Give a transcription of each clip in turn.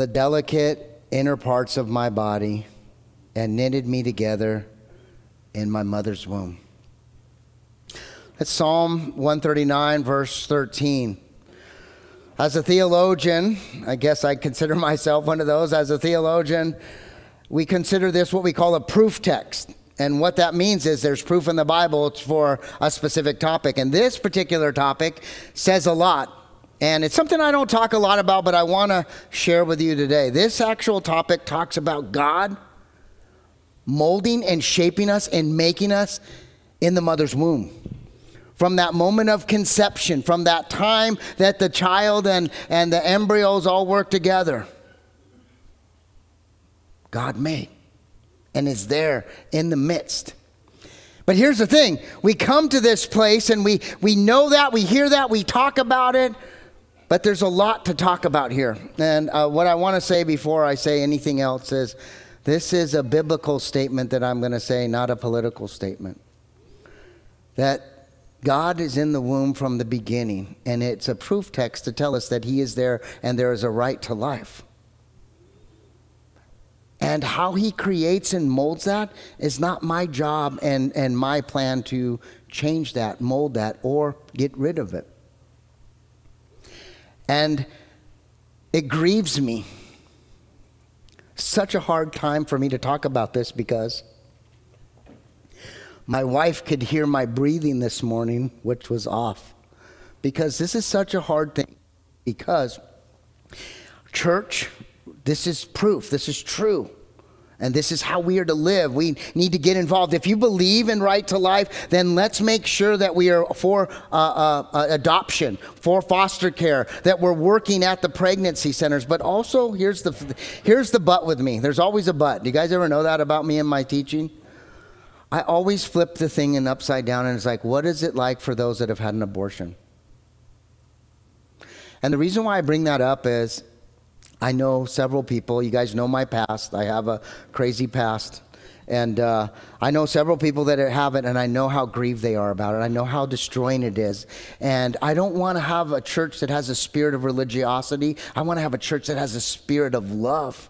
The delicate inner parts of my body and knitted me together in my mother's womb. That's Psalm 139, verse 13. As a theologian, I guess I consider myself one of those. As a theologian, we consider this what we call a proof text. And what that means is there's proof in the Bible for a specific topic. And this particular topic says a lot. And it's something I don't talk a lot about, but I want to share with you today. This actual topic talks about God molding and shaping us and making us in the mother's womb. From that moment of conception, from that time that the child and, and the embryos all work together, God made and is there in the midst. But here's the thing we come to this place and we, we know that, we hear that, we talk about it, but there's a lot to talk about here. And uh, what I want to say before I say anything else is this is a biblical statement that I'm going to say, not a political statement. That God is in the womb from the beginning, and it's a proof text to tell us that He is there and there is a right to life. And how he creates and molds that is not my job and, and my plan to change that, mold that, or get rid of it. And it grieves me. Such a hard time for me to talk about this because my wife could hear my breathing this morning, which was off. Because this is such a hard thing. Because church this is proof. This is true. And this is how we are to live. We need to get involved. If you believe in right to life, then let's make sure that we are for uh, uh, uh, adoption, for foster care, that we're working at the pregnancy centers. But also, here's the, here's the but with me. There's always a but. Do you guys ever know that about me and my teaching? I always flip the thing in upside down, and it's like, what is it like for those that have had an abortion? And the reason why I bring that up is I know several people. You guys know my past. I have a crazy past. And uh, I know several people that have it, and I know how grieved they are about it. I know how destroying it is. And I don't want to have a church that has a spirit of religiosity. I want to have a church that has a spirit of love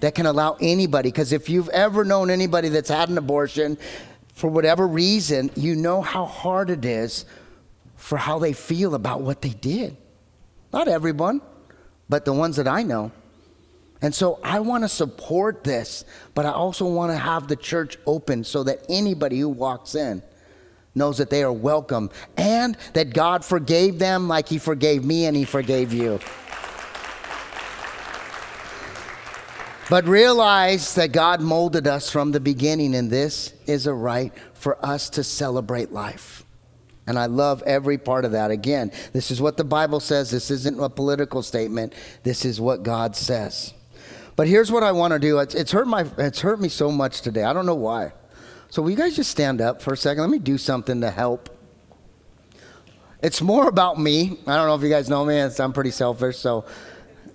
that can allow anybody. Because if you've ever known anybody that's had an abortion, for whatever reason, you know how hard it is for how they feel about what they did. Not everyone but the ones that I know. And so I want to support this, but I also want to have the church open so that anybody who walks in knows that they are welcome and that God forgave them like He forgave me and He forgave you. But realize that God molded us from the beginning, and this is a right for us to celebrate life. And I love every part of that. Again, this is what the Bible says. This isn't a political statement. This is what God says. But here's what I want to do. It's, it's, hurt my, it's hurt me so much today. I don't know why. So will you guys just stand up for a second? Let me do something to help. It's more about me. I don't know if you guys know me. I'm pretty selfish, so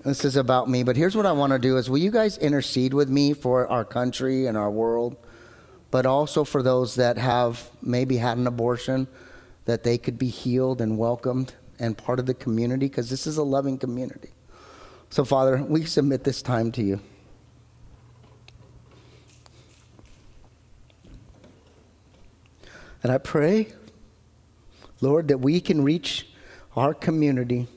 this is about me. But here's what I want to do is will you guys intercede with me for our country and our world, but also for those that have maybe had an abortion that they could be healed and welcomed and part of the community because this is a loving community. So, Father, we submit this time to you. And I pray, Lord, that we can reach our community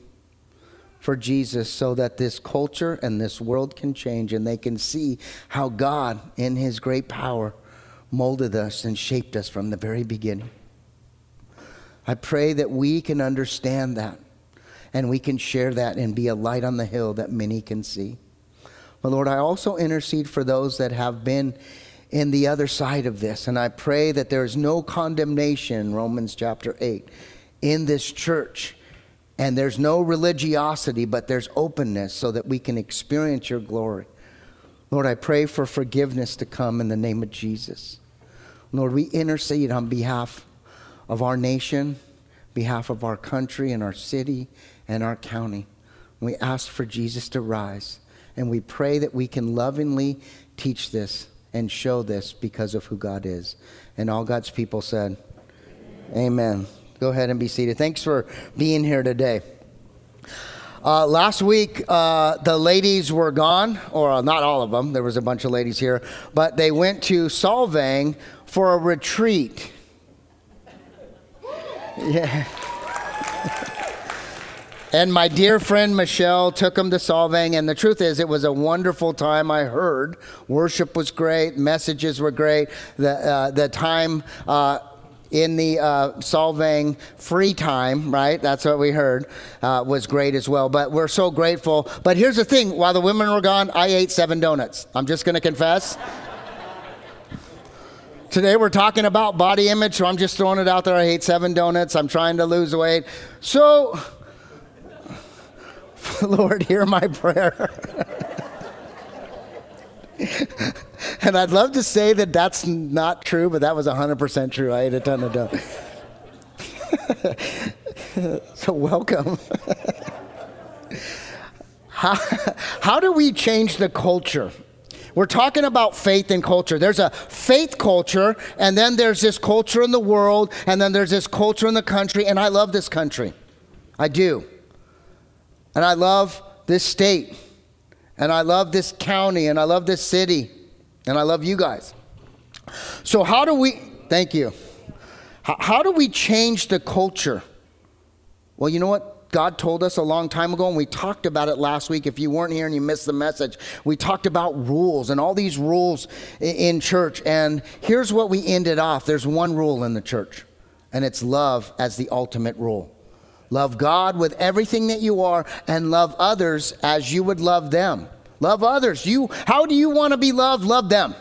for Jesus so that this culture and this world can change and they can see how God, in His great power, molded us and shaped us from the very beginning. I pray that we can understand that and we can share that and be a light on the hill that many can see. But Lord, I also intercede for those that have been in the other side of this. And I pray that there is no condemnation, Romans chapter 8, in this church. And there's no religiosity, but there's openness so that we can experience your glory. Lord, I pray for forgiveness to come in the name of Jesus. Lord, we intercede on behalf of our nation, behalf of our country and our city and our county. We ask for Jesus to rise. And we pray that we can lovingly teach this and show this because of who God is. And all God's people said, Amen. Amen. Go ahead and be seated. Thanks for being here today. Uh, last week, uh, the ladies were gone, or uh, not all of them. There was a bunch of ladies here, but they went to Solvang for a retreat. Yeah. and my dear friend Michelle took him to Solvang, and the truth is, it was a wonderful time. I heard worship was great, messages were great. The uh, the time uh, in the uh, Solvang free time, right? That's what we heard, uh, was great as well. But we're so grateful. But here's the thing while the women were gone, I ate seven donuts. I'm just going to confess. Today we're talking about body image, so I'm just throwing it out there. I hate seven donuts. I'm trying to lose weight. So, Lord, hear my prayer. and I'd love to say that that's not true, but that was 100% true. I ate a ton of donuts. so, welcome. how, how do we change the culture? We're talking about faith and culture. There's a faith culture, and then there's this culture in the world, and then there's this culture in the country, and I love this country. I do. And I love this state. And I love this county and I love this city and I love you guys. So, how do we, thank you. How, how do we change the culture? Well, you know what? God told us a long time ago, and we talked about it last week. If you weren't here and you missed the message, we talked about rules and all these rules in church. And here's what we ended off there's one rule in the church, and it's love as the ultimate rule. Love God with everything that you are and love others as you would love them. Love others. You how do you want to be loved? Love them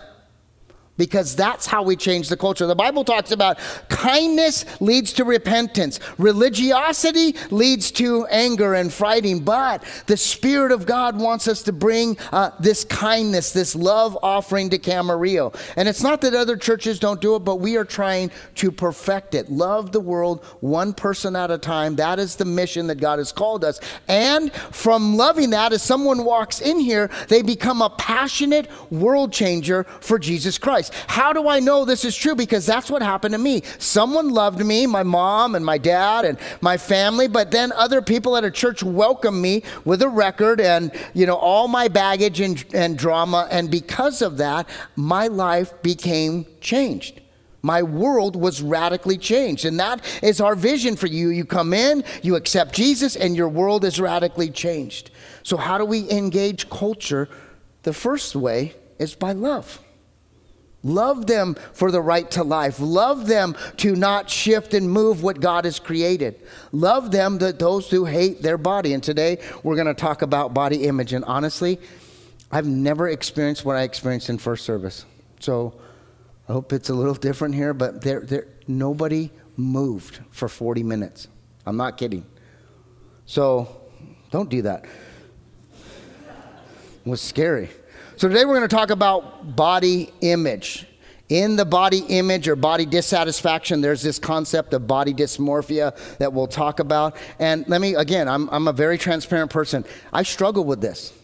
because that's how we change the culture. The Bible talks about kindness leads to repentance, religiosity leads to anger and fighting, but the Spirit of God wants us to bring uh, this kindness, this love offering to Camarillo. And it's not that other churches don't do it, but we are trying to perfect it. Love the world one person at a time. That is the mission that God has called us. And from loving that, as someone walks in here, they become a passionate world changer for Jesus Christ. How do I know this is true? Because that's what happened to me. Someone loved me, my mom and my dad and my family, but then other people at a church welcomed me with a record and, you know, all my baggage and, and drama. And because of that, my life became changed. My world was radically changed. And that is our vision for you. You come in, you accept Jesus, and your world is radically changed. So, how do we engage culture? The first way is by love. Love them for the right to life. Love them to not shift and move what God has created. Love them that those who hate their body. And today we're going to talk about body image. And honestly, I've never experienced what I experienced in first service. So I hope it's a little different here, but there, there, nobody moved for 40 minutes. I'm not kidding. So don't do that. It was scary. So today we're going to talk about body image. In the body image or body dissatisfaction, there's this concept of body dysmorphia that we'll talk about. And let me, again, I'm, I'm a very transparent person. I struggle with this.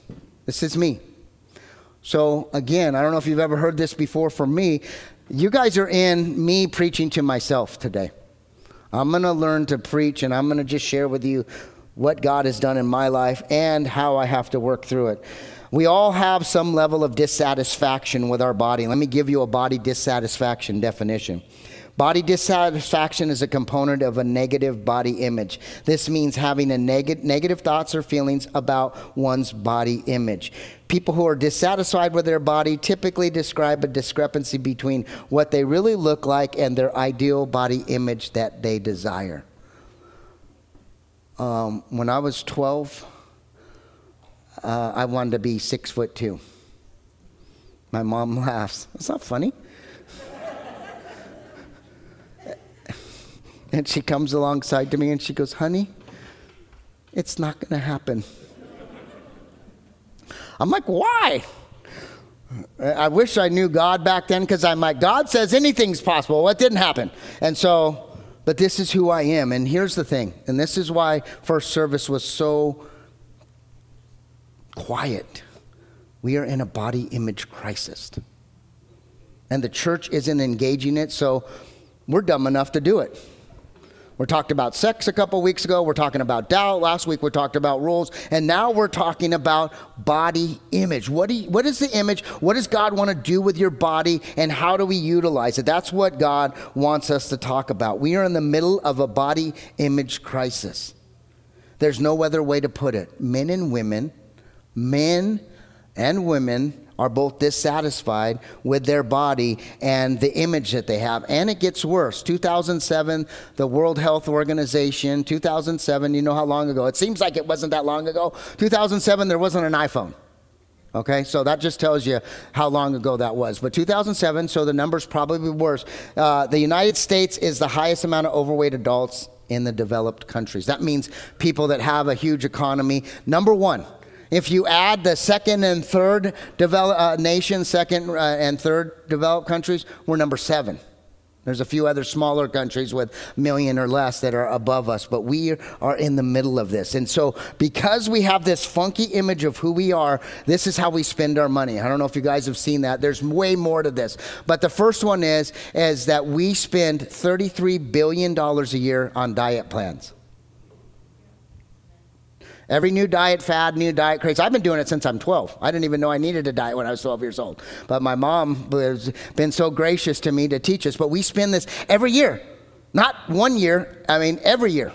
This is me. So, again, I don't know if you've ever heard this before from me. You guys are in me preaching to myself today. I'm going to learn to preach and I'm going to just share with you what God has done in my life and how I have to work through it. We all have some level of dissatisfaction with our body. Let me give you a body dissatisfaction definition. Body dissatisfaction is a component of a negative body image. This means having a neg- negative thoughts or feelings about one's body image. People who are dissatisfied with their body typically describe a discrepancy between what they really look like and their ideal body image that they desire. Um, when I was 12, uh, I wanted to be six foot two. My mom laughs. That's not funny. and she comes alongside to me and she goes, Honey, it's not going to happen. I'm like, Why? I wish I knew God back then because I'm like, God says anything's possible. What didn't happen? And so, but this is who I am. And here's the thing, and this is why first service was so quiet. We are in a body image crisis. And the church isn't engaging it, so we're dumb enough to do it. We talked about sex a couple weeks ago. We're talking about doubt. Last week we talked about rules. And now we're talking about body image. What, do you, what is the image? What does God want to do with your body? And how do we utilize it? That's what God wants us to talk about. We are in the middle of a body image crisis. There's no other way to put it. Men and women, men and women are both dissatisfied with their body and the image that they have. And it gets worse. 2007, the World Health Organization, 2007, you know how long ago? It seems like it wasn't that long ago. 2007, there wasn't an iPhone. Okay, so that just tells you how long ago that was. But 2007, so the number's probably be worse. Uh, the United States is the highest amount of overweight adults in the developed countries. That means people that have a huge economy. Number one, if you add the second and third develop, uh, nations, second uh, and third developed countries, we're number seven. There's a few other smaller countries with million or less that are above us, but we are in the middle of this. And so, because we have this funky image of who we are, this is how we spend our money. I don't know if you guys have seen that. There's way more to this. But the first one is, is that we spend $33 billion a year on diet plans. Every new diet fad, new diet craze. I've been doing it since I'm 12. I didn't even know I needed a diet when I was 12 years old. But my mom has been so gracious to me to teach us. But we spend this every year. Not one year, I mean every year.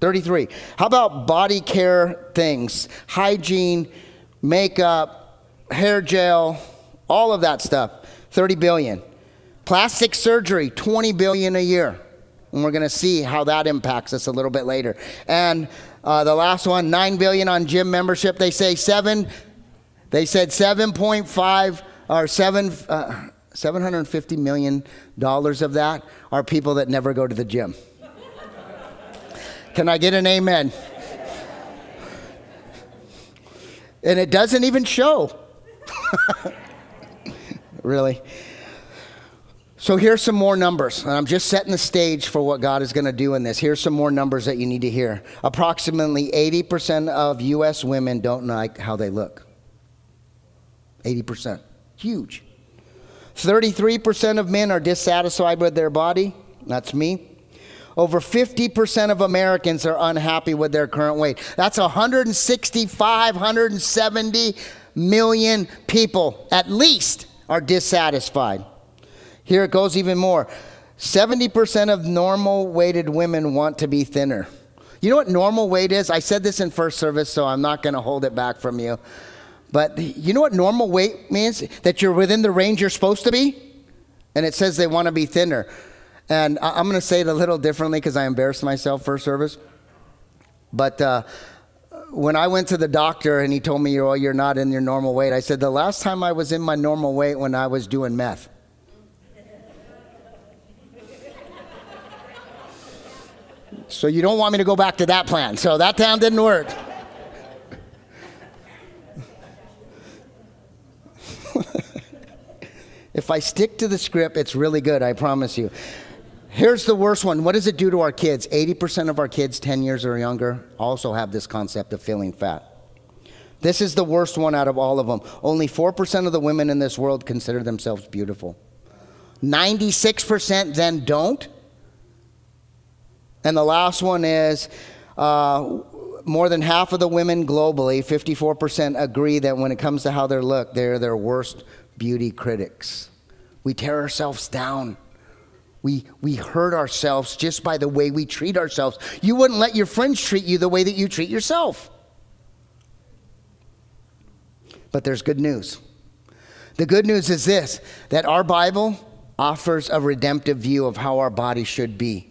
33. How about body care things? Hygiene, makeup, hair gel, all of that stuff. 30 billion. Plastic surgery, 20 billion a year. And we're going to see how that impacts us a little bit later. And uh, the last one, nine billion on gym membership. They say seven. They said 7.5 or seven. Uh, 750 million dollars of that are people that never go to the gym. Can I get an amen? And it doesn't even show. really. So here's some more numbers. And I'm just setting the stage for what God is going to do in this. Here's some more numbers that you need to hear. Approximately 80% of U.S. women don't like how they look. 80%. Huge. 33% of men are dissatisfied with their body. That's me. Over 50% of Americans are unhappy with their current weight. That's 165, 170 million people at least are dissatisfied. Here it goes even more 70% of normal weighted women want to be thinner. You know what normal weight is? I said this in first service, so I'm not going to hold it back from you. But you know what normal weight means? That you're within the range you're supposed to be? And it says they want to be thinner. And I'm going to say it a little differently because I embarrassed myself first service. But uh, when I went to the doctor and he told me, oh, you're not in your normal weight, I said, the last time I was in my normal weight when I was doing meth. So you don't want me to go back to that plan. So that plan didn't work. if I stick to the script, it's really good, I promise you. Here's the worst one. What does it do to our kids? 80% of our kids 10 years or younger also have this concept of feeling fat. This is the worst one out of all of them. Only 4% of the women in this world consider themselves beautiful. 96% then don't. And the last one is uh, more than half of the women globally, 54%, agree that when it comes to how they look, they're their worst beauty critics. We tear ourselves down. We, we hurt ourselves just by the way we treat ourselves. You wouldn't let your friends treat you the way that you treat yourself. But there's good news. The good news is this that our Bible offers a redemptive view of how our body should be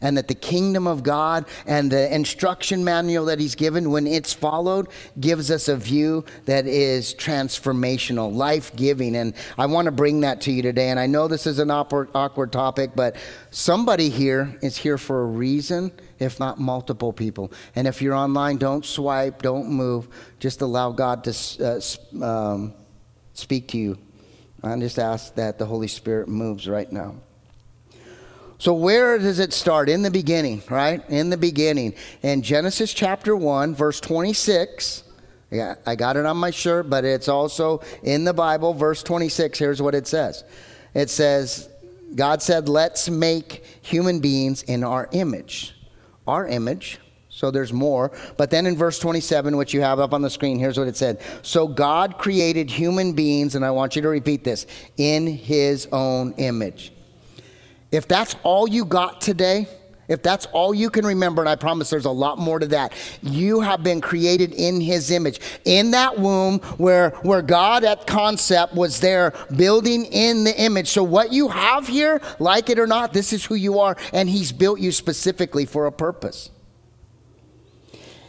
and that the kingdom of God and the instruction manual that He's given, when it's followed, gives us a view that is transformational, life giving. And I want to bring that to you today. And I know this is an awkward, awkward topic, but somebody here is here for a reason, if not multiple people. And if you're online, don't swipe, don't move. Just allow God to uh, um, speak to you. I just ask that the Holy Spirit moves right now. So, where does it start? In the beginning, right? In the beginning. In Genesis chapter 1, verse 26. Yeah, I got it on my shirt, but it's also in the Bible, verse 26. Here's what it says it says, God said, let's make human beings in our image. Our image. So there's more. But then in verse 27, which you have up on the screen, here's what it said. So God created human beings, and I want you to repeat this, in his own image. If that's all you got today, if that's all you can remember, and I promise there's a lot more to that, you have been created in his image. In that womb where, where God at concept was there building in the image. So what you have here, like it or not, this is who you are, and he's built you specifically for a purpose.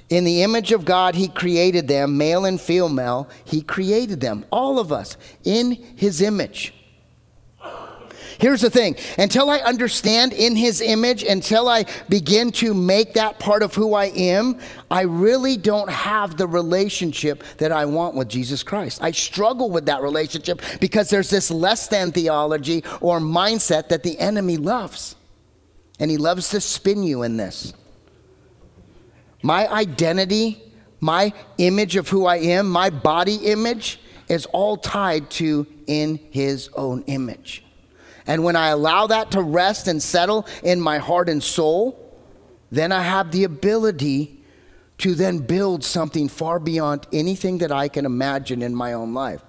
In the image of God, he created them, male and female, he created them, all of us, in his image. Here's the thing until I understand in his image, until I begin to make that part of who I am, I really don't have the relationship that I want with Jesus Christ. I struggle with that relationship because there's this less than theology or mindset that the enemy loves. And he loves to spin you in this. My identity, my image of who I am, my body image is all tied to in his own image. And when I allow that to rest and settle in my heart and soul, then I have the ability to then build something far beyond anything that I can imagine in my own life.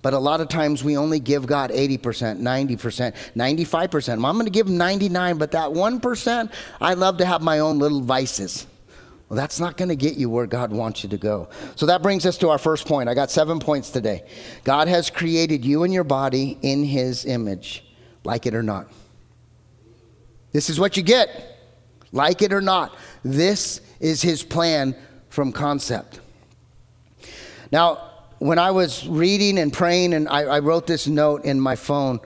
But a lot of times we only give God 80%, 90%, 95%. I'm going to give him 99, but that 1%, I love to have my own little vices. Well, that's not going to get you where God wants you to go. So that brings us to our first point. I got seven points today. God has created you and your body in his image like it or not. This is what you get, like it or not. This is his plan from concept. Now, when I was reading and praying, and I, I, wrote this note in my phone,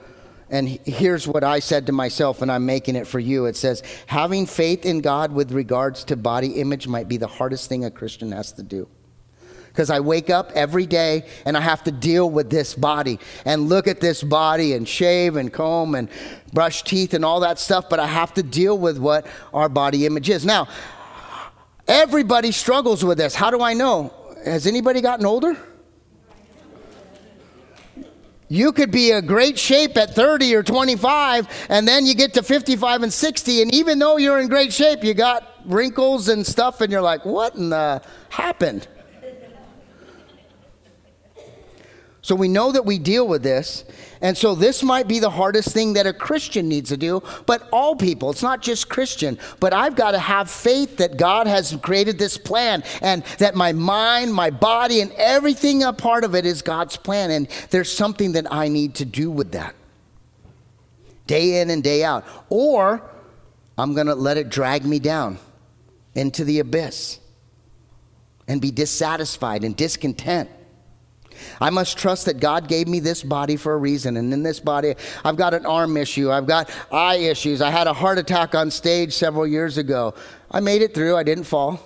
and here's what I said to myself, and I'm making it for you. It says, Having faith in God with regards to body image might be the hardest thing a Christian has to do because I wake up every day and I have to deal with this body and look at this body and shave and comb and brush teeth and all that stuff, but I have to deal with what our body image is. Now, everybody struggles with this. How do I know? Has anybody gotten older? You could be a great shape at 30 or 25, and then you get to 55 and 60, and even though you're in great shape, you got wrinkles and stuff, and you're like, what in the happened? So we know that we deal with this. And so this might be the hardest thing that a Christian needs to do, but all people, it's not just Christian. But I've got to have faith that God has created this plan and that my mind, my body, and everything a part of it is God's plan. And there's something that I need to do with that day in and day out. Or I'm going to let it drag me down into the abyss and be dissatisfied and discontent. I must trust that God gave me this body for a reason. And in this body, I've got an arm issue, I've got eye issues. I had a heart attack on stage several years ago. I made it through, I didn't fall,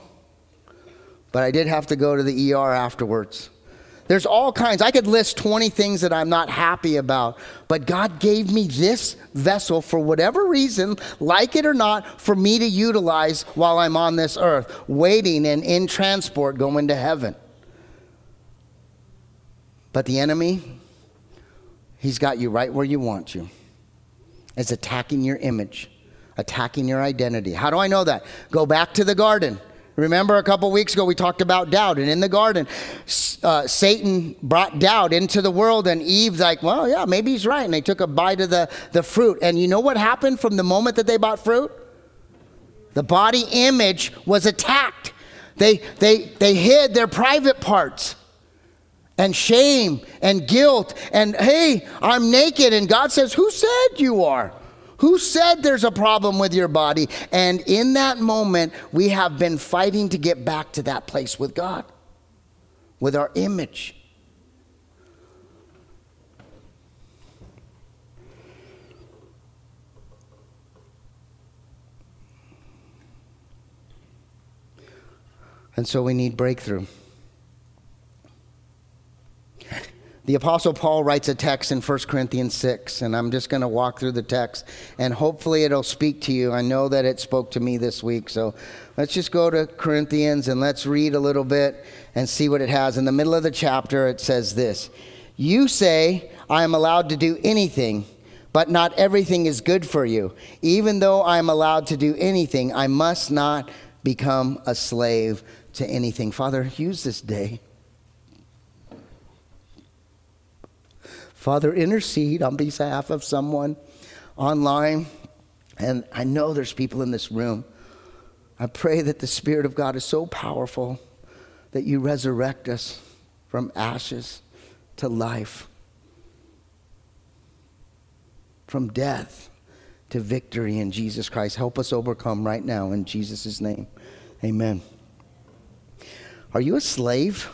but I did have to go to the ER afterwards. There's all kinds. I could list 20 things that I'm not happy about, but God gave me this vessel for whatever reason, like it or not, for me to utilize while I'm on this earth, waiting and in transport going to heaven. But the enemy, he's got you right where you want you. Is attacking your image, attacking your identity. How do I know that? Go back to the garden. Remember a couple weeks ago we talked about doubt, and in the garden, uh, Satan brought doubt into the world, and Eve's like, "Well, yeah, maybe he's right." And they took a bite of the the fruit, and you know what happened from the moment that they bought fruit? The body image was attacked. They they they hid their private parts and shame and guilt and hey, I'm naked. And God says, Who said you are? Who said there's a problem with your body? And in that moment, we have been fighting to get back to that place with God, with our image. And so we need breakthrough. The Apostle Paul writes a text in 1 Corinthians 6, and I'm just going to walk through the text, and hopefully it'll speak to you. I know that it spoke to me this week, so let's just go to Corinthians and let's read a little bit and see what it has. In the middle of the chapter, it says this You say, I am allowed to do anything, but not everything is good for you. Even though I'm allowed to do anything, I must not become a slave to anything. Father, use this day. Father, intercede on behalf of someone online. And I know there's people in this room. I pray that the Spirit of God is so powerful that you resurrect us from ashes to life, from death to victory in Jesus Christ. Help us overcome right now in Jesus' name. Amen. Are you a slave?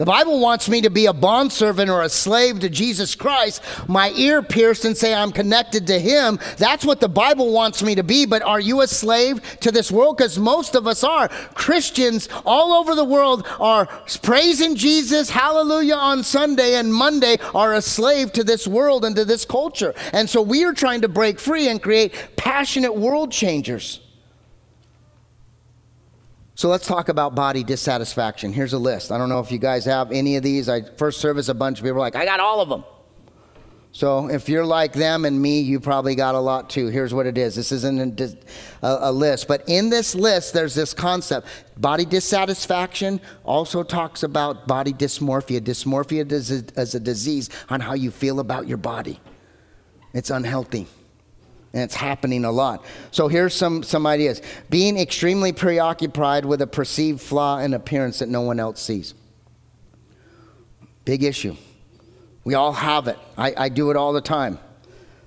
The Bible wants me to be a bondservant or a slave to Jesus Christ, my ear pierced and say I'm connected to Him. That's what the Bible wants me to be. But are you a slave to this world? Because most of us are. Christians all over the world are praising Jesus, hallelujah, on Sunday and Monday are a slave to this world and to this culture. And so we are trying to break free and create passionate world changers. So let's talk about body dissatisfaction. Here's a list. I don't know if you guys have any of these. I first service a bunch of people like, I got all of them. So if you're like them and me, you probably got a lot too. Here's what it is. This isn't a, a, list, but in this list, there's this concept. Body dissatisfaction also talks about body dysmorphia. Dysmorphia is a, is a disease on how you feel about your body. It's unhealthy and it's happening a lot. So here's some, some ideas being extremely preoccupied with a perceived flaw in appearance that no one else sees. Big issue. We all have it. I, I do it all the time.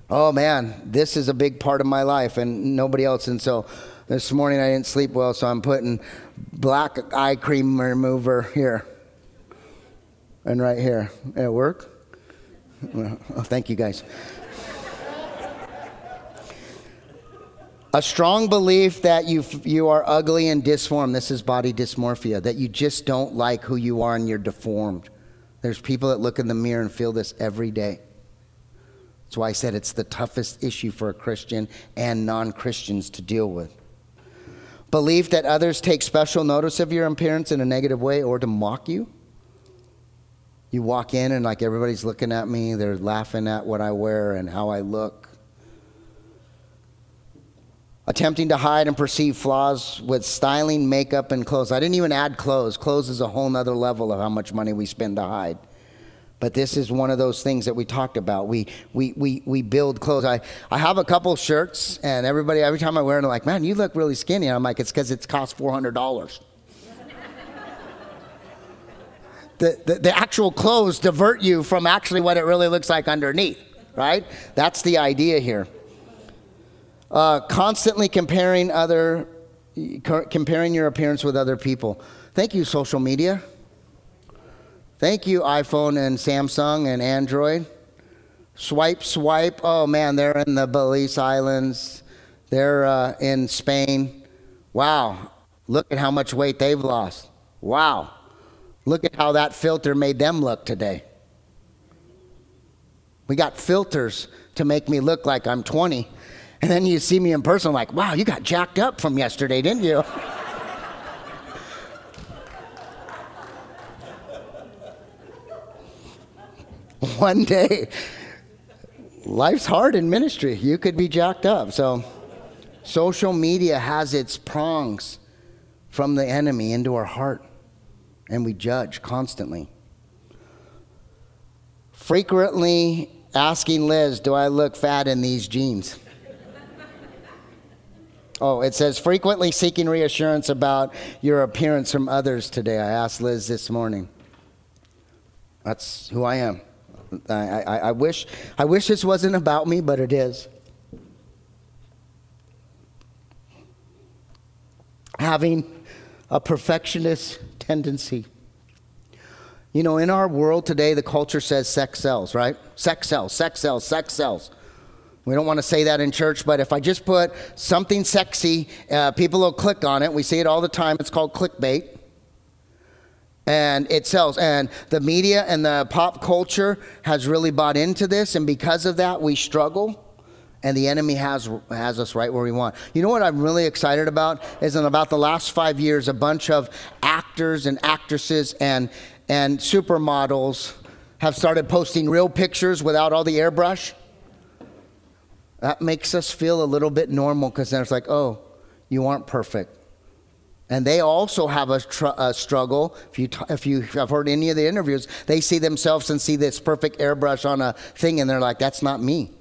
Oh man, this is a big part of my life and nobody else. And so this morning I didn't sleep well, so I'm putting black eye cream remover here and right here. At work? Oh, thank you guys. A strong belief that you, you are ugly and disformed. This is body dysmorphia, that you just don't like who you are and you're deformed. There's people that look in the mirror and feel this every day. That's why I said it's the toughest issue for a Christian and non Christians to deal with. Belief that others take special notice of your appearance in a negative way or to mock you. You walk in and, like, everybody's looking at me, they're laughing at what I wear and how I look attempting to hide and perceive flaws with styling, makeup, and clothes. I didn't even add clothes. Clothes is a whole nother level of how much money we spend to hide. But this is one of those things that we talked about. We, we, we, we build clothes. I, I have a couple shirts, and everybody, every time I wear them, like, man, you look really skinny. And I'm like, it's because it's cost $400. the, the, the actual clothes divert you from actually what it really looks like underneath, right? That's the idea here uh, constantly comparing other, comparing your appearance with other people. Thank you, social media. Thank you, iPhone and Samsung and Android. Swipe, swipe. Oh man, they're in the Belize Islands. They're uh, in Spain. Wow, look at how much weight they've lost. Wow, look at how that filter made them look today. We got filters to make me look like I'm 20 and then you see me in person, like, wow, you got jacked up from yesterday, didn't you? One day, life's hard in ministry. You could be jacked up. So, social media has its prongs from the enemy into our heart, and we judge constantly. Frequently asking Liz, Do I look fat in these jeans? Oh, it says frequently seeking reassurance about your appearance from others today. I asked Liz this morning. That's who I am. I, I, I, wish, I wish this wasn't about me, but it is. Having a perfectionist tendency. You know, in our world today, the culture says sex sells, right? Sex sells, sex sells, sex sells. We don't want to say that in church, but if I just put something sexy, uh, people will click on it. We see it all the time. It's called clickbait. And it sells. And the media and the pop culture has really bought into this. And because of that, we struggle. And the enemy has, has us right where we want. You know what I'm really excited about? Is in about the last five years, a bunch of actors and actresses and, and supermodels have started posting real pictures without all the airbrush. That makes us feel a little bit normal because then it's like, oh, you aren't perfect. And they also have a, tr- a struggle. If you, t- if you have heard any of the interviews, they see themselves and see this perfect airbrush on a thing, and they're like, that's not me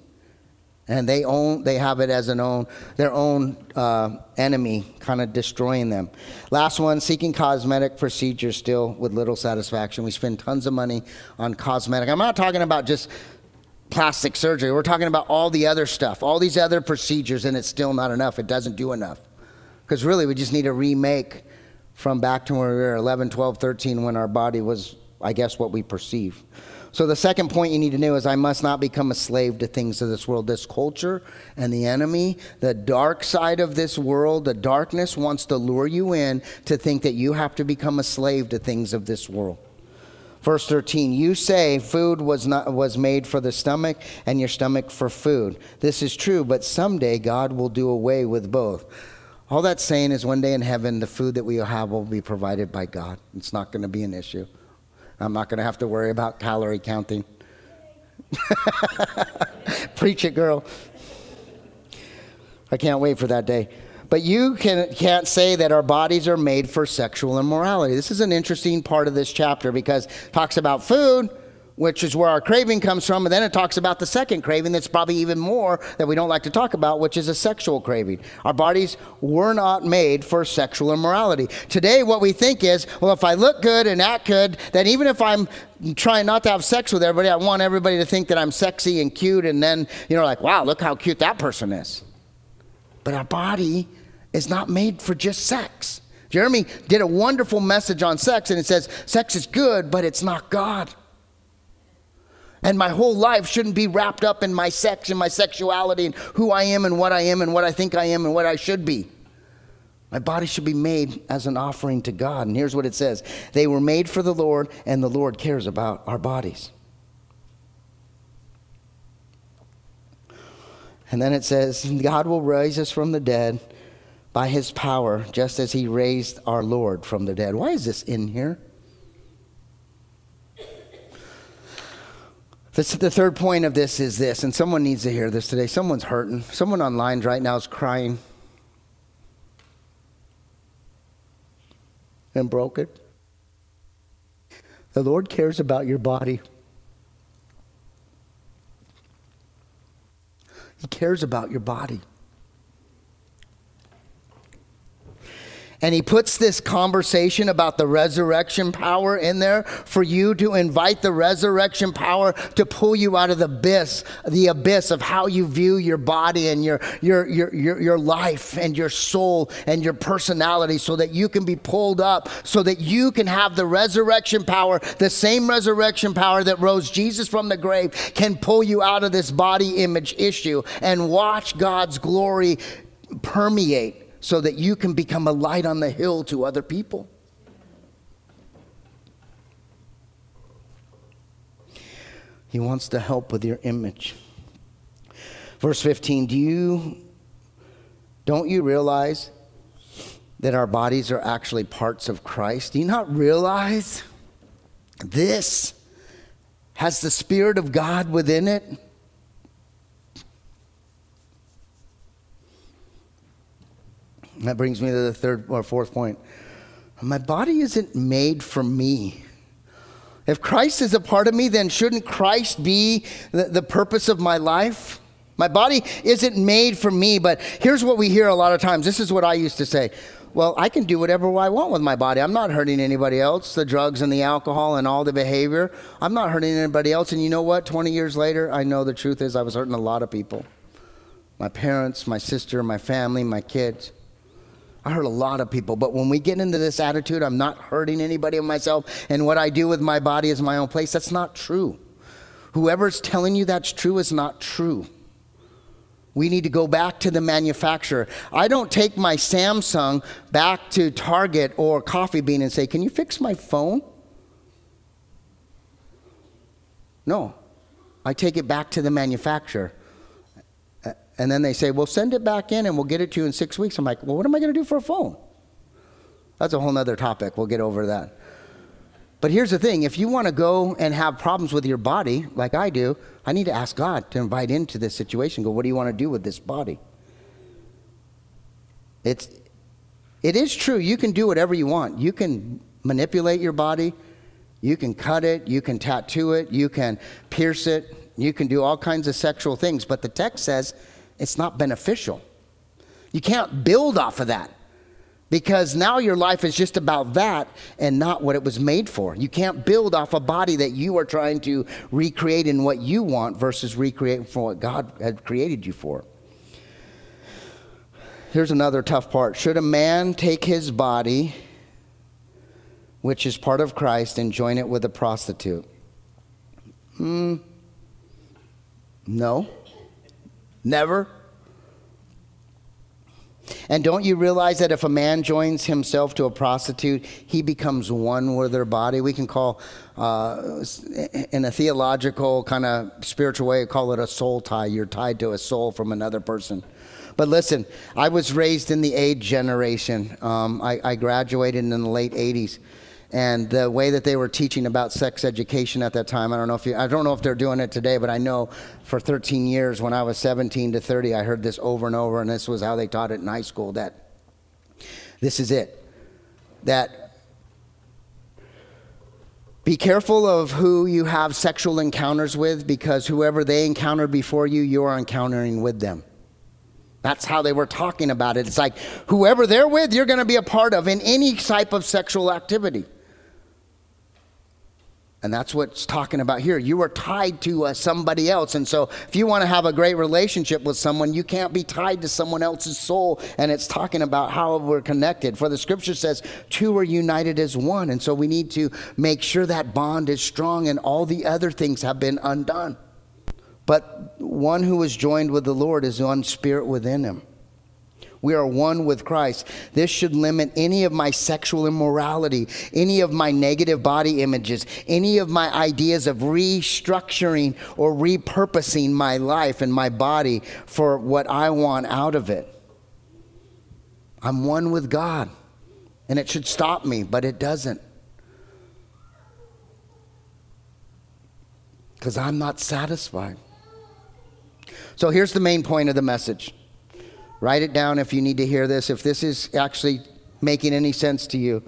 and they own they have it as an own their own uh, enemy kind of destroying them last one seeking cosmetic procedures still with little satisfaction we spend tons of money on cosmetic i'm not talking about just plastic surgery we're talking about all the other stuff all these other procedures and it's still not enough it doesn't do enough because really we just need a remake from back to when we were 11 12 13 when our body was i guess what we perceive so, the second point you need to know is I must not become a slave to things of this world. This culture and the enemy, the dark side of this world, the darkness wants to lure you in to think that you have to become a slave to things of this world. Verse 13, you say food was, not, was made for the stomach and your stomach for food. This is true, but someday God will do away with both. All that's saying is one day in heaven, the food that we have will be provided by God. It's not going to be an issue. I'm not going to have to worry about calorie counting. Preach it, girl. I can't wait for that day. But you can, can't say that our bodies are made for sexual immorality. This is an interesting part of this chapter because it talks about food, which is where our craving comes from. And then it talks about the second craving that's probably even more that we don't like to talk about, which is a sexual craving. Our bodies were not made for sexual immorality. Today, what we think is, well, if I look good and act good, then even if I'm trying not to have sex with everybody, I want everybody to think that I'm sexy and cute. And then, you know, like, wow, look how cute that person is. But our body is not made for just sex. Jeremy did a wonderful message on sex, and it says, sex is good, but it's not God. And my whole life shouldn't be wrapped up in my sex and my sexuality and who I am and what I am and what I think I am and what I should be. My body should be made as an offering to God. And here's what it says They were made for the Lord, and the Lord cares about our bodies. And then it says, God will raise us from the dead by his power, just as he raised our Lord from the dead. Why is this in here? This, the third point of this is this, and someone needs to hear this today. Someone's hurting. Someone online right now is crying and broken. The Lord cares about your body. He cares about your body. And he puts this conversation about the resurrection power in there for you to invite the resurrection power to pull you out of the abyss, the abyss of how you view your body and your, your, your, your, your life and your soul and your personality so that you can be pulled up, so that you can have the resurrection power, the same resurrection power that rose Jesus from the grave, can pull you out of this body image issue and watch God's glory permeate so that you can become a light on the hill to other people. He wants to help with your image. Verse 15, do you don't you realize that our bodies are actually parts of Christ? Do you not realize this has the spirit of God within it? That brings me to the third or fourth point. My body isn't made for me. If Christ is a part of me, then shouldn't Christ be the, the purpose of my life? My body isn't made for me, but here's what we hear a lot of times. This is what I used to say. Well, I can do whatever I want with my body. I'm not hurting anybody else. The drugs and the alcohol and all the behavior. I'm not hurting anybody else. And you know what? 20 years later, I know the truth is I was hurting a lot of people my parents, my sister, my family, my kids. I hurt a lot of people, but when we get into this attitude, I'm not hurting anybody of myself, and what I do with my body is my own place, that's not true. Whoever's telling you that's true is not true. We need to go back to the manufacturer. I don't take my Samsung back to Target or Coffee Bean and say, Can you fix my phone? No. I take it back to the manufacturer. And then they say, well, send it back in and we'll get it to you in six weeks. I'm like, well, what am I going to do for a phone? That's a whole other topic. We'll get over that. But here's the thing if you want to go and have problems with your body, like I do, I need to ask God to invite into this situation. Go, what do you want to do with this body? It's, it is true. You can do whatever you want. You can manipulate your body. You can cut it. You can tattoo it. You can pierce it. You can do all kinds of sexual things. But the text says it's not beneficial. You can't build off of that because now your life is just about that and not what it was made for. You can't build off a body that you are trying to recreate in what you want versus recreate for what God had created you for. Here's another tough part. Should a man take his body, which is part of Christ, and join it with a prostitute? Hmm. No. Never. And don't you realize that if a man joins himself to a prostitute, he becomes one with their body? We can call, uh, in a theological kind of spiritual way, call it a soul tie. You're tied to a soul from another person. But listen, I was raised in the AIDS generation. Um, I, I graduated in the late 80s and the way that they were teaching about sex education at that time i don't know if you, i don't know if they're doing it today but i know for 13 years when i was 17 to 30 i heard this over and over and this was how they taught it in high school that this is it that be careful of who you have sexual encounters with because whoever they encountered before you you are encountering with them that's how they were talking about it. It's like whoever they're with, you're going to be a part of in any type of sexual activity. And that's what's talking about here. You are tied to uh, somebody else. And so, if you want to have a great relationship with someone, you can't be tied to someone else's soul. And it's talking about how we're connected. For the scripture says, two are united as one. And so, we need to make sure that bond is strong and all the other things have been undone. But one who is joined with the Lord is one spirit within him. We are one with Christ. This should limit any of my sexual immorality, any of my negative body images, any of my ideas of restructuring or repurposing my life and my body for what I want out of it. I'm one with God, and it should stop me, but it doesn't. Because I'm not satisfied. So here's the main point of the message. Write it down if you need to hear this, if this is actually making any sense to you.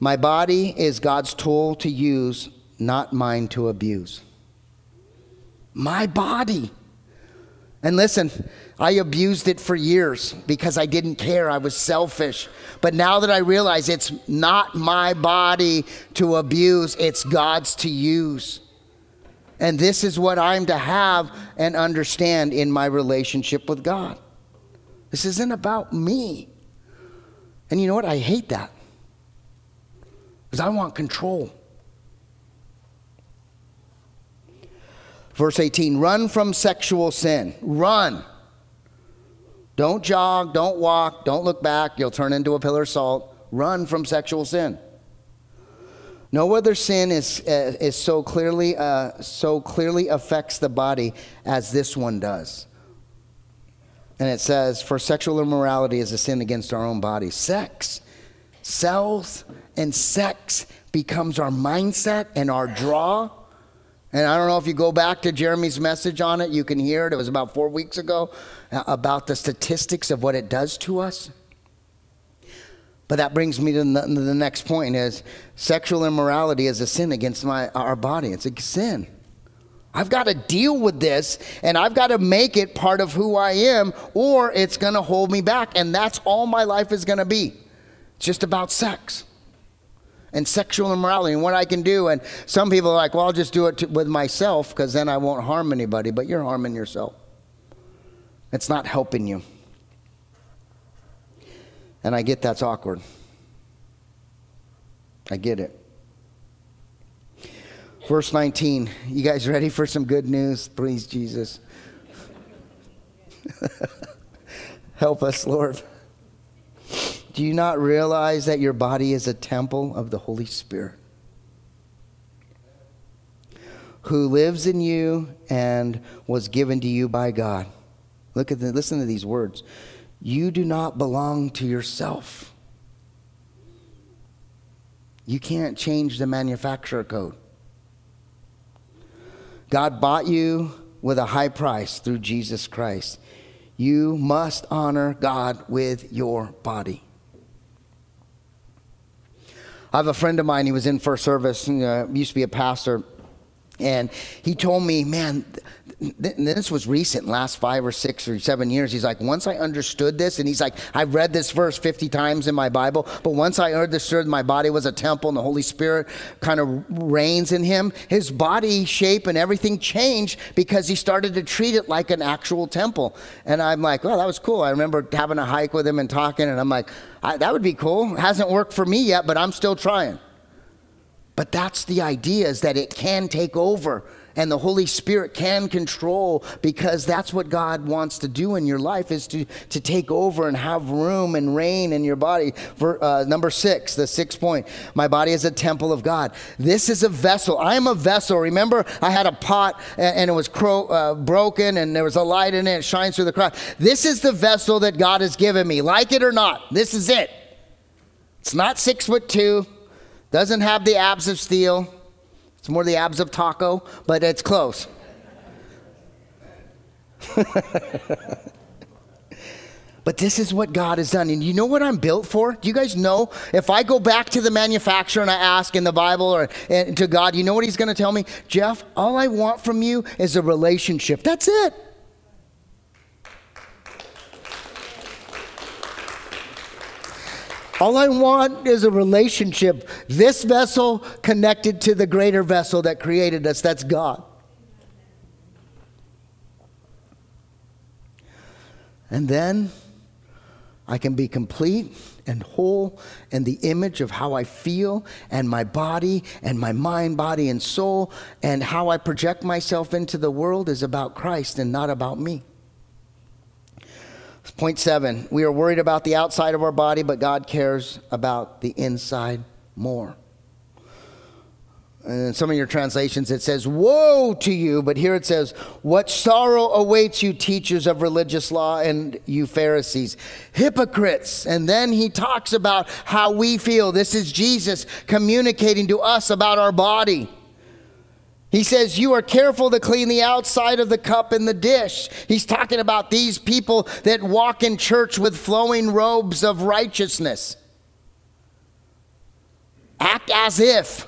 My body is God's tool to use, not mine to abuse. My body. And listen, I abused it for years because I didn't care. I was selfish. But now that I realize it's not my body to abuse, it's God's to use. And this is what I'm to have and understand in my relationship with God. This isn't about me. And you know what? I hate that. Because I want control. Verse 18 run from sexual sin. Run. Don't jog, don't walk, don't look back. You'll turn into a pillar of salt. Run from sexual sin. No other sin is, uh, is so clearly uh, so clearly affects the body as this one does. And it says, "For sexual immorality is a sin against our own body." Sex, self, and sex becomes our mindset and our draw. And I don't know if you go back to Jeremy's message on it, you can hear it. It was about four weeks ago uh, about the statistics of what it does to us. But that brings me to the next point is sexual immorality is a sin against my, our body. It's a sin. I've got to deal with this and I've got to make it part of who I am or it's going to hold me back. And that's all my life is going to be. It's just about sex and sexual immorality and what I can do. And some people are like, well, I'll just do it to, with myself because then I won't harm anybody. But you're harming yourself, it's not helping you. And I get that's awkward. I get it. Verse 19. You guys ready for some good news? Please, Jesus. Help us, Lord. Do you not realize that your body is a temple of the Holy Spirit who lives in you and was given to you by God? Look at the, listen to these words. You do not belong to yourself. You can't change the manufacturer code. God bought you with a high price through Jesus Christ. You must honor God with your body. I have a friend of mine, he was in first service, uh, used to be a pastor, and he told me, man, this was recent, last five or six or seven years. He's like, once I understood this, and he's like, I've read this verse 50 times in my Bible, but once I understood my body was a temple and the Holy Spirit kind of reigns in him, his body shape and everything changed because he started to treat it like an actual temple. And I'm like, well, that was cool. I remember having a hike with him and talking, and I'm like, that would be cool. It hasn't worked for me yet, but I'm still trying. But that's the idea is that it can take over and the Holy Spirit can control because that's what God wants to do in your life is to, to take over and have room and reign in your body. For, uh, number six, the sixth point, my body is a temple of God. This is a vessel. I am a vessel. Remember, I had a pot and, and it was cro- uh, broken and there was a light in it. It shines through the crack. This is the vessel that God has given me. Like it or not, this is it. It's not six foot two, doesn't have the abs of steel. It's more the abs of taco, but it's close. But this is what God has done. And you know what I'm built for? Do you guys know? If I go back to the manufacturer and I ask in the Bible or eh, to God, you know what He's going to tell me? Jeff, all I want from you is a relationship. That's it. All I want is a relationship. This vessel connected to the greater vessel that created us. That's God. And then I can be complete and whole and the image of how I feel and my body and my mind, body, and soul and how I project myself into the world is about Christ and not about me. Point seven, we are worried about the outside of our body, but God cares about the inside more. And in some of your translations, it says, Woe to you. But here it says, What sorrow awaits you, teachers of religious law, and you Pharisees, hypocrites. And then he talks about how we feel. This is Jesus communicating to us about our body. He says, You are careful to clean the outside of the cup and the dish. He's talking about these people that walk in church with flowing robes of righteousness. Act as if.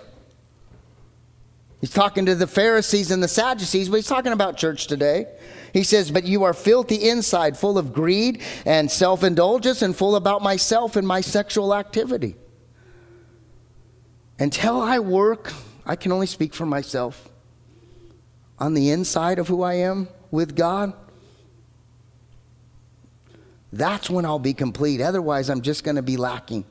He's talking to the Pharisees and the Sadducees, but he's talking about church today. He says, But you are filthy inside, full of greed and self indulgence, and full about myself and my sexual activity. Until I work, I can only speak for myself on the inside of who I am with God, that's when I'll be complete. Otherwise, I'm just going to be lacking.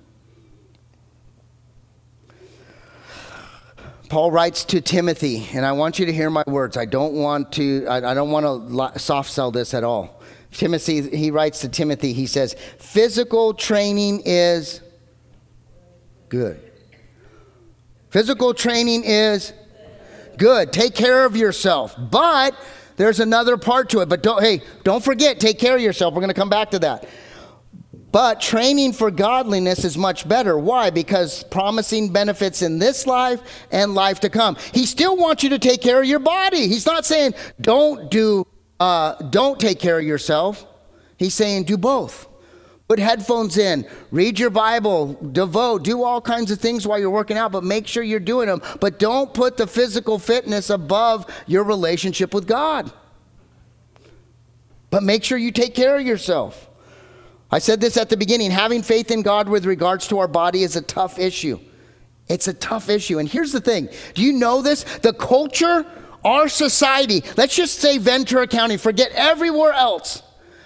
Paul writes to Timothy, and I want you to hear my words. I don't want to, I, I don't want to soft sell this at all. Timothy, he writes to Timothy, he says, physical training is good. Physical training is Good. Take care of yourself. But there's another part to it. But don't, hey, don't forget, take care of yourself. We're going to come back to that. But training for godliness is much better. Why? Because promising benefits in this life and life to come. He still wants you to take care of your body. He's not saying don't do, uh, don't take care of yourself. He's saying do both. Put headphones in, read your Bible, devote, do all kinds of things while you're working out, but make sure you're doing them. But don't put the physical fitness above your relationship with God. But make sure you take care of yourself. I said this at the beginning having faith in God with regards to our body is a tough issue. It's a tough issue. And here's the thing do you know this? The culture, our society, let's just say Ventura County, forget everywhere else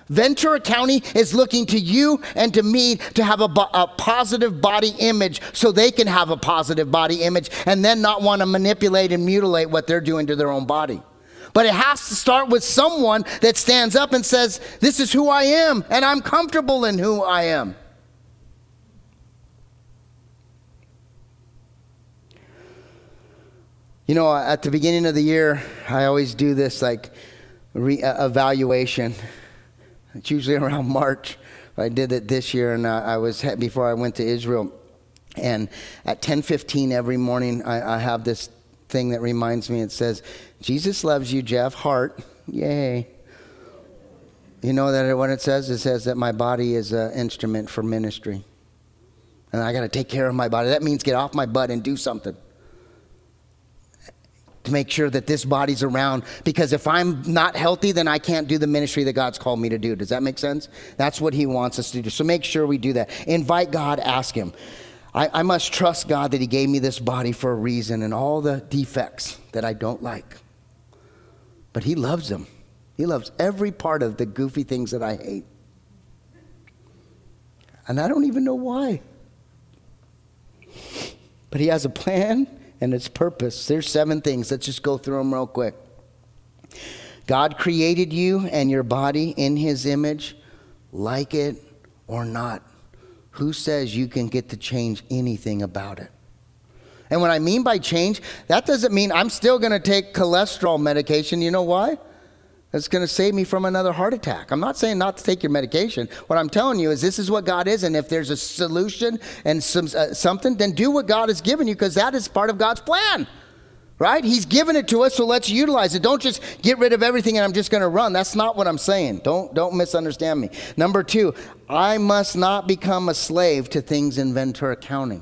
Ventura County is looking to you and to me to have a, a, positive body image so they can have a positive body image and then not want to manipulate and mutilate what they're doing to their own body. But it has to start with someone that stands up and says, This is who I am, and I'm comfortable in who I am. You know, at the beginning of the year, I always do this like re- evaluation. It's usually around March. I did it this year, and uh, I was before I went to Israel. And at 10:15 every morning, I, I have this thing that reminds me. It says, "Jesus loves you, Jeff. Heart, yay." You know that what it says? It says that my body is an instrument for ministry, and I got to take care of my body. That means get off my butt and do something to make sure that this body's around because if I'm not healthy, then I can't do the ministry that God's called me to do. Does that make sense? That's what He wants us to do. So make sure we do that. Invite God, ask Him. I, I must trust God that He gave me this body for a reason and all the defects that I don't like. But He loves them. He loves every part of the goofy things that I hate. And I don't even know why. But He has a plan and its purpose. There's seven things. Let's just go through them real quick. God created you and your body in his image, like it or not. Who says you can get to change anything about it? And what I mean by change, that doesn't mean I'm still going to take cholesterol medication. You know why? That's going to save me from another heart attack. I'm not saying not to take your medication. What I'm telling you is this is what God is, and if there's a solution and some, uh, something, then do what God has given you because that is part of God's plan. Right? He's given it to us, so let's utilize it. Don't just get rid of everything and I'm just going to run. That's not what I'm saying. Don't don't misunderstand me. Number 2, I must not become a slave to things in Ventura County.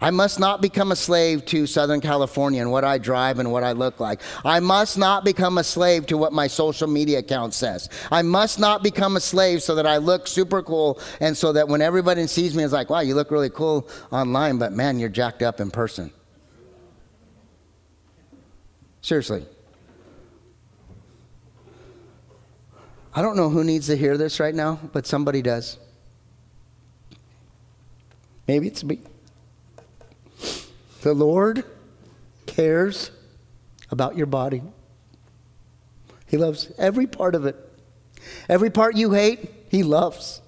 I must not become a slave to Southern California and what I drive and what I look like. I must not become a slave to what my social media account says. I must not become a slave so that I look super cool and so that when everybody sees me, it's like, wow, you look really cool online, but man, you're jacked up in person. Seriously. I don't know who needs to hear this right now, but somebody does. Maybe it's me. The Lord cares about your body. He loves every part of it. Every part you hate, He loves.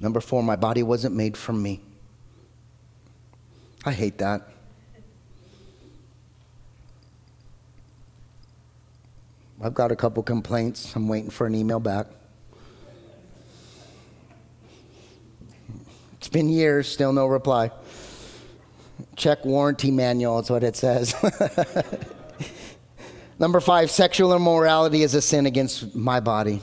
Number four, my body wasn't made for me. I hate that. I've got a couple complaints. I'm waiting for an email back. It's been years, still no reply. Check warranty manual, is what it says. Number five, sexual immorality is a sin against my body.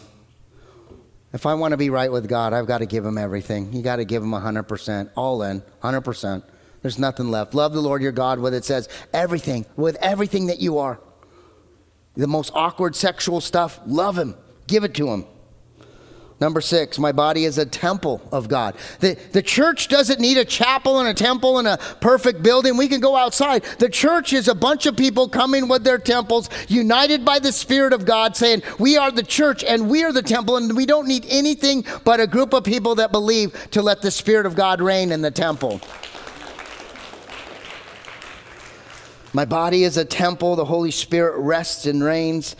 If I want to be right with God, I've got to give him everything. You got to give him 100%, all in, 100%. There's nothing left. Love the Lord your God with it says everything, with everything that you are. The most awkward sexual stuff, love him. Give it to him. Number six, my body is a temple of God. The, the church doesn't need a chapel and a temple and a perfect building. We can go outside. The church is a bunch of people coming with their temples, united by the Spirit of God, saying, We are the church and we are the temple, and we don't need anything but a group of people that believe to let the Spirit of God reign in the temple. My body is a temple. The Holy Spirit rests and reigns.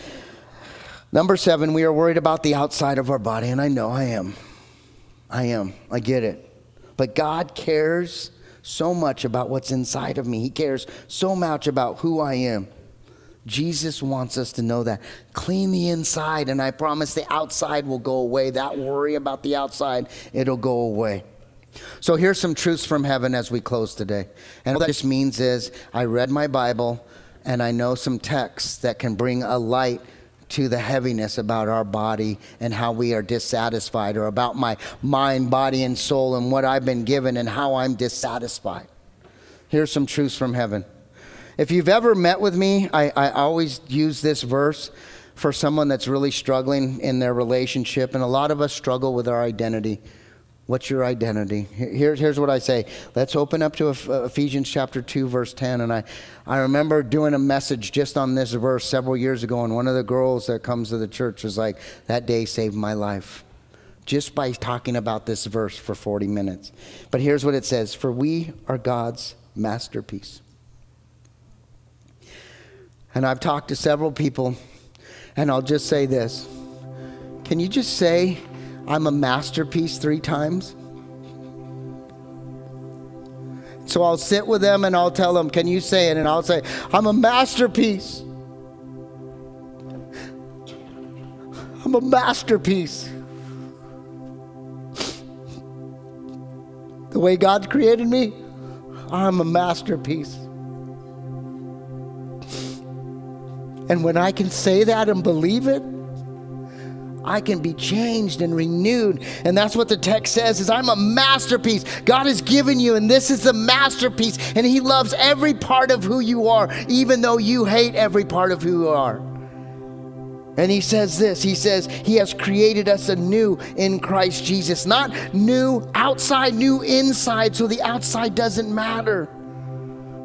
Number seven, we are worried about the outside of our body, and I know I am. I am. I get it. But God cares so much about what's inside of me. He cares so much about who I am. Jesus wants us to know that. Clean the inside, and I promise the outside will go away. That worry about the outside, it'll go away. So here's some truths from heaven as we close today. And what this means is I read my Bible and I know some texts that can bring a light to the heaviness about our body and how we are dissatisfied, or about my mind, body, and soul and what I've been given and how I'm dissatisfied. Here's some truths from heaven. If you've ever met with me, I, I always use this verse for someone that's really struggling in their relationship, and a lot of us struggle with our identity. What's your identity? Here, here's what I say. Let's open up to uh, Ephesians chapter 2, verse 10. And I, I remember doing a message just on this verse several years ago, and one of the girls that comes to the church was like, That day saved my life. Just by talking about this verse for 40 minutes. But here's what it says For we are God's masterpiece. And I've talked to several people, and I'll just say this. Can you just say, I'm a masterpiece three times. So I'll sit with them and I'll tell them, Can you say it? And I'll say, I'm a masterpiece. I'm a masterpiece. The way God created me, I'm a masterpiece. And when I can say that and believe it, I can be changed and renewed. And that's what the text says is I'm a masterpiece. God has given you and this is the masterpiece and he loves every part of who you are even though you hate every part of who you are. And he says this He says, He has created us anew in Christ Jesus. Not new outside, new inside, so the outside doesn't matter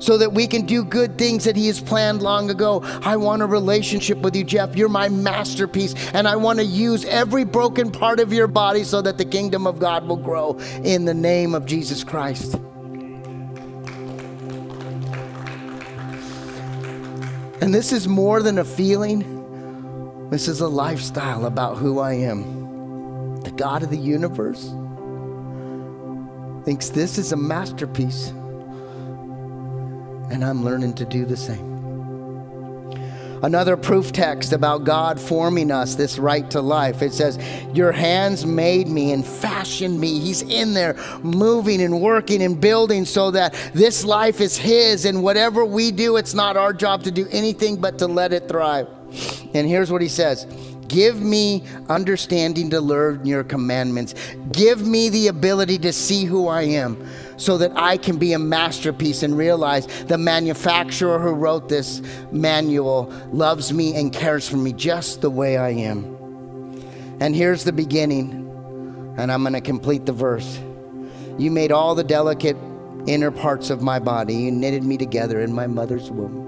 so that we can do good things that He has planned long ago. I want a relationship with you, Jeff. You're my masterpiece, and I want to use every broken part of your body so that the kingdom of God will grow in the name of Jesus Christ. And this is more than a feeling, this is a lifestyle about who I am. The God of the universe thinks this is a masterpiece and I'm learning to do the same. Another proof text about God forming us, this right to life. It says, Your hands made me and fashioned me. He's in there moving and working and building so that this life is His. And whatever we do, it's not our job to do anything but to let it thrive. And here's what He says Give me understanding to learn your commandments. Give me the ability to see who I am so that I can be a masterpiece and realize the manufacturer who wrote this manual loves me and cares for me just the way I am. And here's the beginning, and I'm going to complete the verse. You made all the delicate inner parts of my body, you knitted me together in my mother's womb.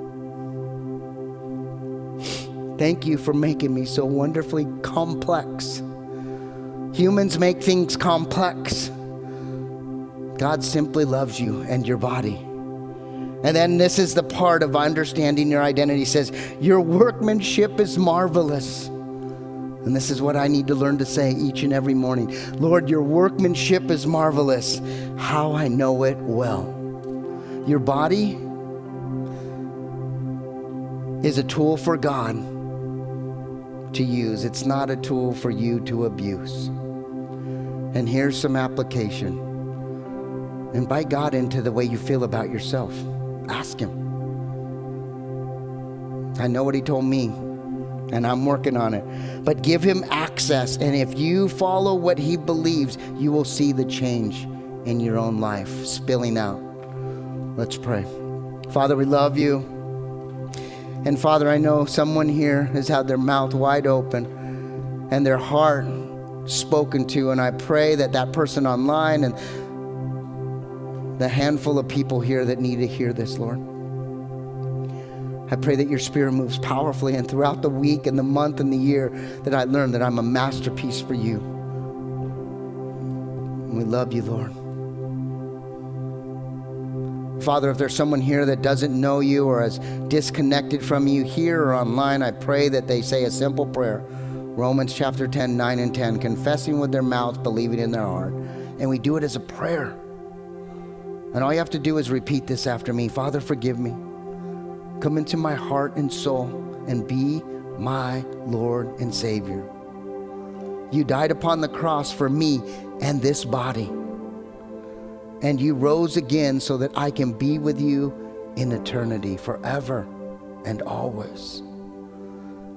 Thank you for making me so wonderfully complex. Humans make things complex. God simply loves you and your body. And then this is the part of understanding your identity. Says, Your workmanship is marvelous. And this is what I need to learn to say each and every morning Lord, your workmanship is marvelous. How I know it well. Your body is a tool for God to use, it's not a tool for you to abuse. And here's some application. Invite God into the way you feel about yourself. Ask Him. I know what He told me, and I'm working on it. But give Him access, and if you follow what He believes, you will see the change in your own life spilling out. Let's pray. Father, we love you. And Father, I know someone here has had their mouth wide open and their heart spoken to, and I pray that that person online and the handful of people here that need to hear this, Lord. I pray that your spirit moves powerfully and throughout the week and the month and the year that I learn that I'm a masterpiece for you. And we love you, Lord. Father, if there's someone here that doesn't know you or is disconnected from you here or online, I pray that they say a simple prayer Romans chapter 10, 9 and 10, confessing with their mouth, believing in their heart. And we do it as a prayer. And all you have to do is repeat this after me Father, forgive me. Come into my heart and soul and be my Lord and Savior. You died upon the cross for me and this body. And you rose again so that I can be with you in eternity forever and always.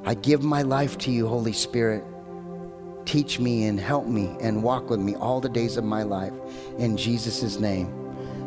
I give my life to you, Holy Spirit. Teach me and help me and walk with me all the days of my life. In Jesus' name.